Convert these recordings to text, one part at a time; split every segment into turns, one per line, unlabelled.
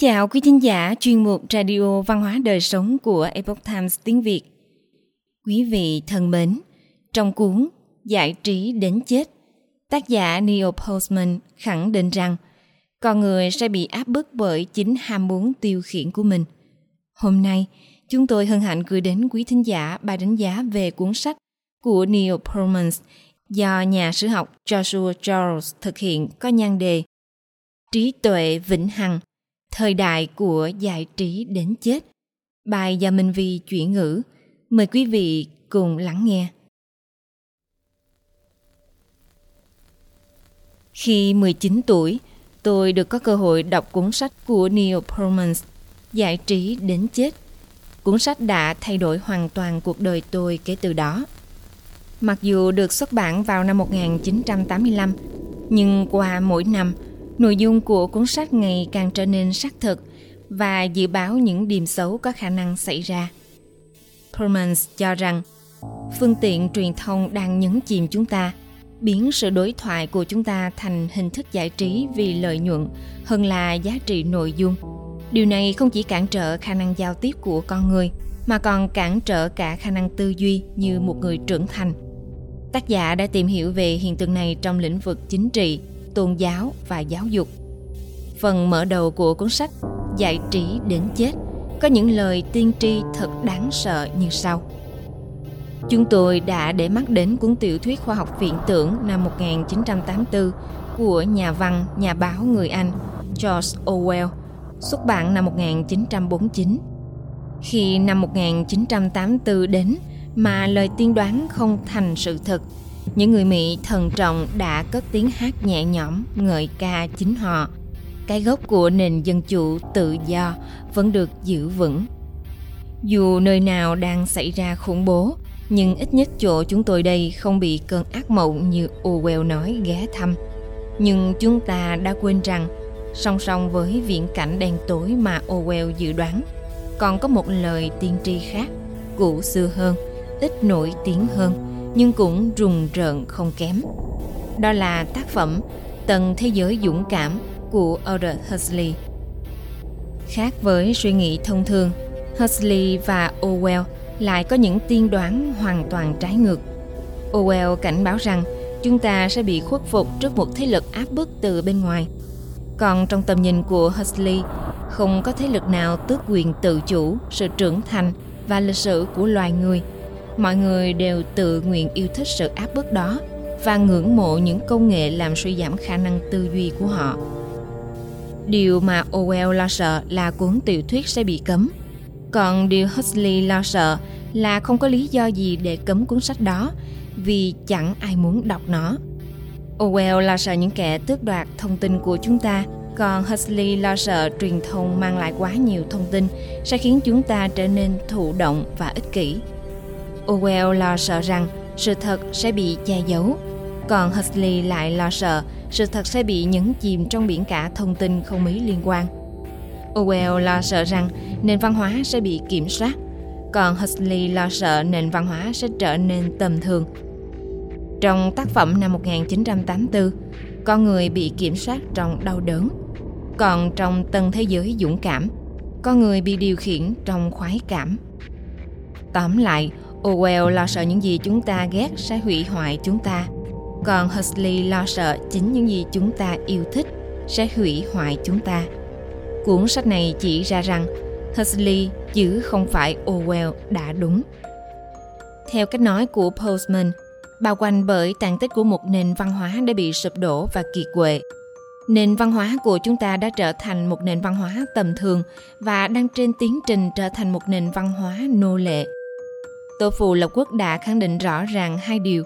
chào quý thính giả chuyên mục Radio Văn hóa Đời Sống của Epoch Times tiếng Việt. Quý vị thân mến, trong cuốn Giải trí đến chết, tác giả Neil Postman khẳng định rằng con người sẽ bị áp bức bởi chính ham muốn tiêu khiển của mình. Hôm nay, chúng tôi hân hạnh gửi đến quý thính giả bài đánh giá về cuốn sách của Neil Postman do nhà sử học Joshua Charles thực hiện có nhan đề Trí tuệ vĩnh hằng Thời đại của giải trí đến chết. Bài do Minh Vi chuyển ngữ. Mời quý vị cùng lắng nghe. Khi 19 tuổi, tôi được có cơ hội đọc cuốn sách của Neil Perlman, Giải trí đến chết. Cuốn sách đã thay đổi hoàn toàn cuộc đời tôi kể từ đó. Mặc dù được xuất bản vào năm 1985, nhưng qua mỗi năm, Nội dung của cuốn sách ngày càng trở nên xác thực và dự báo những điểm xấu có khả năng xảy ra. Permans cho rằng phương tiện truyền thông đang nhấn chìm chúng ta, biến sự đối thoại của chúng ta thành hình thức giải trí vì lợi nhuận hơn là giá trị nội dung. Điều này không chỉ cản trở khả năng giao tiếp của con người mà còn cản trở cả khả năng tư duy như một người trưởng thành. Tác giả đã tìm hiểu về hiện tượng này trong lĩnh vực chính trị, tôn giáo và giáo dục. Phần mở đầu của cuốn sách Giải trí đến chết có những lời tiên tri thật đáng sợ như sau. Chúng tôi đã để mắt đến cuốn tiểu thuyết khoa học viễn tưởng năm 1984 của nhà văn, nhà báo người Anh George Orwell, xuất bản năm 1949. Khi năm 1984 đến mà lời tiên đoán không thành sự thật, những người Mỹ thần trọng đã cất tiếng hát nhẹ nhõm ngợi ca chính họ. Cái gốc của nền dân chủ tự do vẫn được giữ vững. Dù nơi nào đang xảy ra khủng bố, nhưng ít nhất chỗ chúng tôi đây không bị cơn ác mộng như Orwell nói ghé thăm. Nhưng chúng ta đã quên rằng, song song với viễn cảnh đen tối mà Orwell dự đoán, còn có một lời tiên tri khác, cũ xưa hơn, ít nổi tiếng hơn, nhưng cũng rùng rợn không kém. Đó là tác phẩm Tầng Thế giới Dũng Cảm của Aldous Huxley. Khác với suy nghĩ thông thường, Huxley và Orwell lại có những tiên đoán hoàn toàn trái ngược. Orwell cảnh báo rằng chúng ta sẽ bị khuất phục trước một thế lực áp bức từ bên ngoài. Còn trong tầm nhìn của Huxley, không có thế lực nào tước quyền tự chủ, sự trưởng thành và lịch sử của loài người – mọi người đều tự nguyện yêu thích sự áp bức đó và ngưỡng mộ những công nghệ làm suy giảm khả năng tư duy của họ. Điều mà Orwell lo sợ là cuốn tiểu thuyết sẽ bị cấm. Còn điều Huxley lo sợ là không có lý do gì để cấm cuốn sách đó vì chẳng ai muốn đọc nó. Orwell lo sợ những kẻ tước đoạt thông tin của chúng ta, còn Huxley lo sợ truyền thông mang lại quá nhiều thông tin sẽ khiến chúng ta trở nên thụ động và ích kỷ. Orwell lo sợ rằng sự thật sẽ bị che giấu, còn Huxley lại lo sợ sự thật sẽ bị nhấn chìm trong biển cả thông tin không mấy liên quan. Orwell lo sợ rằng nền văn hóa sẽ bị kiểm soát, còn Huxley lo sợ nền văn hóa sẽ trở nên tầm thường. Trong tác phẩm năm 1984, con người bị kiểm soát trong đau đớn, còn trong tân thế giới dũng cảm, con người bị điều khiển trong khoái cảm. Tóm lại, Orwell lo sợ những gì chúng ta ghét sẽ hủy hoại chúng ta, còn Huxley lo sợ chính những gì chúng ta yêu thích sẽ hủy hoại chúng ta. Cuốn sách này chỉ ra rằng Huxley chứ không phải Orwell đã đúng. Theo cách nói của Postman, bao quanh bởi tàn tích của một nền văn hóa đã bị sụp đổ và kiệt quệ. Nền văn hóa của chúng ta đã trở thành một nền văn hóa tầm thường và đang trên tiến trình trở thành một nền văn hóa nô lệ Tổ phụ Lộc Quốc đã khẳng định rõ ràng hai điều.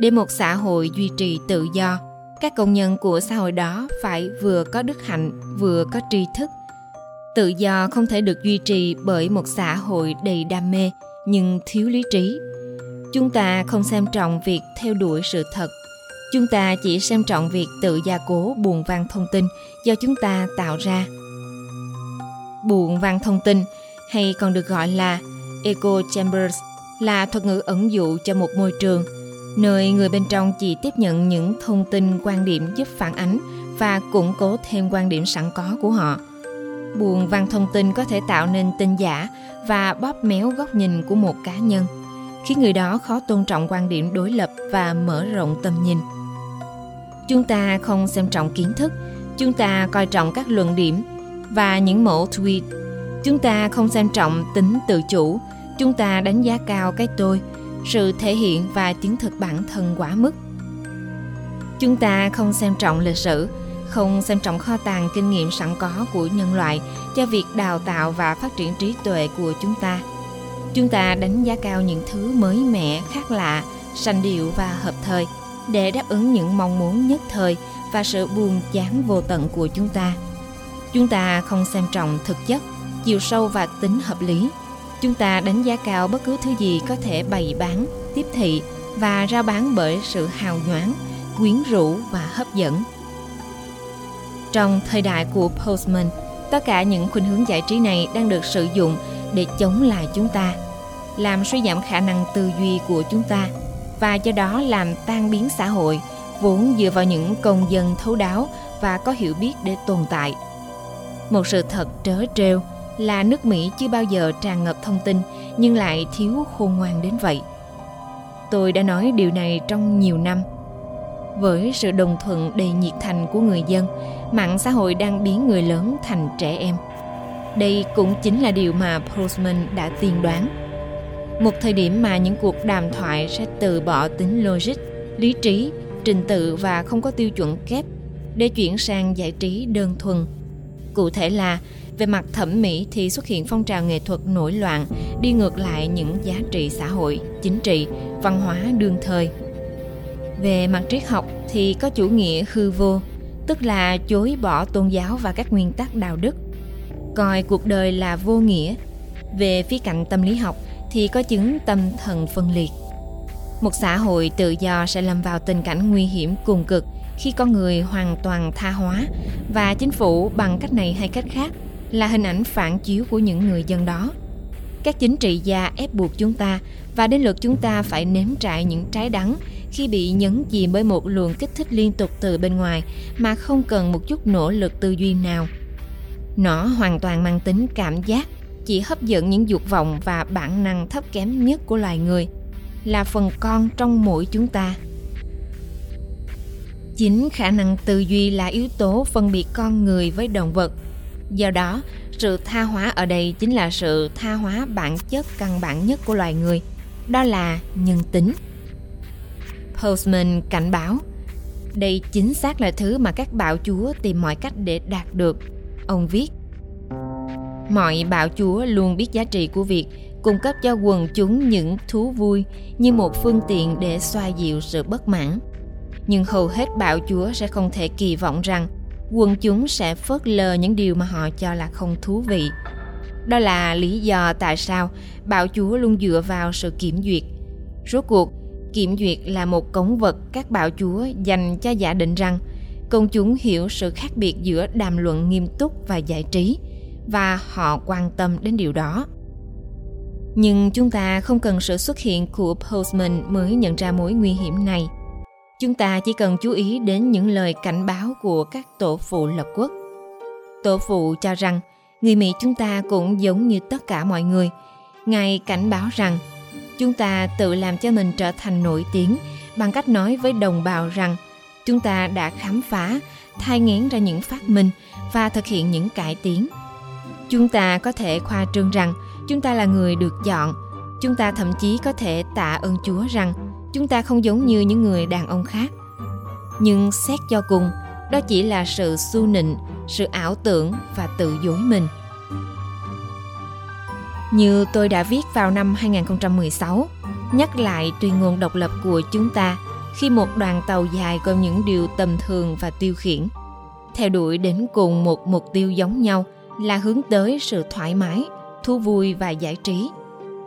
Để một xã hội duy trì tự do, các công nhân của xã hội đó phải vừa có đức hạnh, vừa có tri thức. Tự do không thể được duy trì bởi một xã hội đầy đam mê nhưng thiếu lý trí. Chúng ta không xem trọng việc theo đuổi sự thật. Chúng ta chỉ xem trọng việc tự gia cố buồn văn thông tin do chúng ta tạo ra. Buồn văn thông tin hay còn được gọi là echo chambers là thuật ngữ ẩn dụ cho một môi trường nơi người bên trong chỉ tiếp nhận những thông tin quan điểm giúp phản ánh và củng cố thêm quan điểm sẵn có của họ Buồn văn thông tin có thể tạo nên tin giả và bóp méo góc nhìn của một cá nhân, khiến người đó khó tôn trọng quan điểm đối lập và mở rộng tầm nhìn. Chúng ta không xem trọng kiến thức, chúng ta coi trọng các luận điểm và những mẫu tweet. Chúng ta không xem trọng tính tự chủ, chúng ta đánh giá cao cái tôi, sự thể hiện và chứng thực bản thân quá mức. Chúng ta không xem trọng lịch sử, không xem trọng kho tàng kinh nghiệm sẵn có của nhân loại cho việc đào tạo và phát triển trí tuệ của chúng ta. Chúng ta đánh giá cao những thứ mới mẻ, khác lạ, sanh điệu và hợp thời để đáp ứng những mong muốn nhất thời và sự buồn chán vô tận của chúng ta. Chúng ta không xem trọng thực chất, chiều sâu và tính hợp lý. Chúng ta đánh giá cao bất cứ thứ gì có thể bày bán, tiếp thị và rao bán bởi sự hào nhoáng, quyến rũ và hấp dẫn. Trong thời đại của Postman, tất cả những khuynh hướng giải trí này đang được sử dụng để chống lại chúng ta, làm suy giảm khả năng tư duy của chúng ta và do đó làm tan biến xã hội vốn dựa vào những công dân thấu đáo và có hiểu biết để tồn tại. Một sự thật trớ trêu là nước Mỹ chưa bao giờ tràn ngập thông tin nhưng lại thiếu khôn ngoan đến vậy. Tôi đã nói điều này trong nhiều năm. Với sự đồng thuận đầy nhiệt thành của người dân, mạng xã hội đang biến người lớn thành trẻ em. Đây cũng chính là điều mà Postman đã tiên đoán. Một thời điểm mà những cuộc đàm thoại sẽ từ bỏ tính logic, lý trí, trình tự và không có tiêu chuẩn kép để chuyển sang giải trí đơn thuần. Cụ thể là về mặt thẩm mỹ thì xuất hiện phong trào nghệ thuật nổi loạn đi ngược lại những giá trị xã hội, chính trị, văn hóa đương thời. Về mặt triết học thì có chủ nghĩa hư vô, tức là chối bỏ tôn giáo và các nguyên tắc đạo đức, coi cuộc đời là vô nghĩa. Về phía cạnh tâm lý học thì có chứng tâm thần phân liệt. Một xã hội tự do sẽ lâm vào tình cảnh nguy hiểm cùng cực khi con người hoàn toàn tha hóa và chính phủ bằng cách này hay cách khác là hình ảnh phản chiếu của những người dân đó. Các chính trị gia ép buộc chúng ta và đến lượt chúng ta phải nếm trải những trái đắng khi bị nhấn chìm bởi một luồng kích thích liên tục từ bên ngoài mà không cần một chút nỗ lực tư duy nào. Nó hoàn toàn mang tính cảm giác, chỉ hấp dẫn những dục vọng và bản năng thấp kém nhất của loài người, là phần con trong mỗi chúng ta. Chính khả năng tư duy là yếu tố phân biệt con người với động vật. Do đó, sự tha hóa ở đây chính là sự tha hóa bản chất căn bản nhất của loài người, đó là nhân tính. Postman cảnh báo, đây chính xác là thứ mà các bạo chúa tìm mọi cách để đạt được. Ông viết, mọi bạo chúa luôn biết giá trị của việc cung cấp cho quần chúng những thú vui như một phương tiện để xoa dịu sự bất mãn. Nhưng hầu hết bạo chúa sẽ không thể kỳ vọng rằng quần chúng sẽ phớt lờ những điều mà họ cho là không thú vị. Đó là lý do tại sao bạo chúa luôn dựa vào sự kiểm duyệt. Rốt cuộc, kiểm duyệt là một cống vật các bạo chúa dành cho giả định rằng công chúng hiểu sự khác biệt giữa đàm luận nghiêm túc và giải trí và họ quan tâm đến điều đó. Nhưng chúng ta không cần sự xuất hiện của Postman mới nhận ra mối nguy hiểm này. Chúng ta chỉ cần chú ý đến những lời cảnh báo của các tổ phụ lập quốc. Tổ phụ cho rằng người Mỹ chúng ta cũng giống như tất cả mọi người. Ngài cảnh báo rằng chúng ta tự làm cho mình trở thành nổi tiếng bằng cách nói với đồng bào rằng chúng ta đã khám phá, thai ngén ra những phát minh và thực hiện những cải tiến. Chúng ta có thể khoa trương rằng chúng ta là người được chọn. Chúng ta thậm chí có thể tạ ơn Chúa rằng chúng ta không giống như những người đàn ông khác nhưng xét cho cùng đó chỉ là sự su nịnh sự ảo tưởng và tự dối mình như tôi đã viết vào năm 2016, nhắc lại tuyên ngôn độc lập của chúng ta khi một đoàn tàu dài gồm những điều tầm thường và tiêu khiển. Theo đuổi đến cùng một mục tiêu giống nhau là hướng tới sự thoải mái, thú vui và giải trí,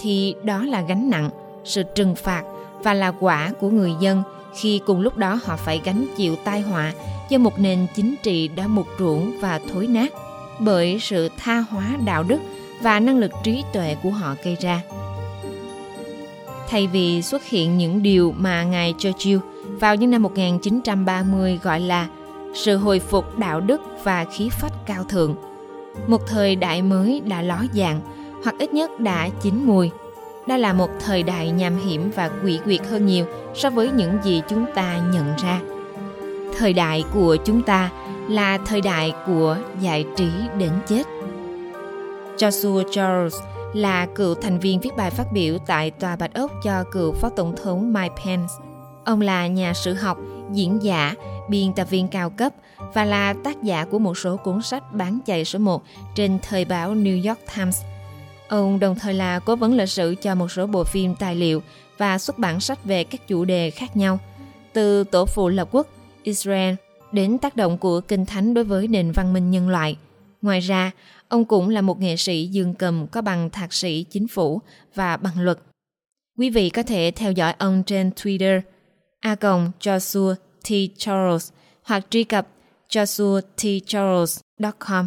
thì đó là gánh nặng, sự trừng phạt và là quả của người dân khi cùng lúc đó họ phải gánh chịu tai họa do một nền chính trị đã mục ruỗng và thối nát bởi sự tha hóa đạo đức và năng lực trí tuệ của họ gây ra. Thay vì xuất hiện những điều mà ngài Churchill vào những năm 1930 gọi là sự hồi phục đạo đức và khí phách cao thượng, Một thời đại mới đã ló dạng, hoặc ít nhất đã chín mùi. Đó là một thời đại nham hiểm và quỷ quyệt hơn nhiều so với những gì chúng ta nhận ra. Thời đại của chúng ta là thời đại của giải trí đến chết. Joshua Charles là cựu thành viên viết bài phát biểu tại Tòa Bạch Ốc cho cựu Phó Tổng thống Mike Pence. Ông là nhà sử học, diễn giả, biên tập viên cao cấp và là tác giả của một số cuốn sách bán chạy số 1 trên thời báo New York Times. Ông đồng thời là cố vấn lịch sử cho một số bộ phim tài liệu và xuất bản sách về các chủ đề khác nhau, từ tổ phụ lập quốc, Israel đến tác động của Kinh Thánh đối với nền văn minh nhân loại. Ngoài ra, ông cũng là một nghệ sĩ dương cầm có bằng thạc sĩ chính phủ và bằng luật. Quý vị có thể theo dõi ông trên Twitter a Joshua T. Charles hoặc truy cập joshuatcharles.com.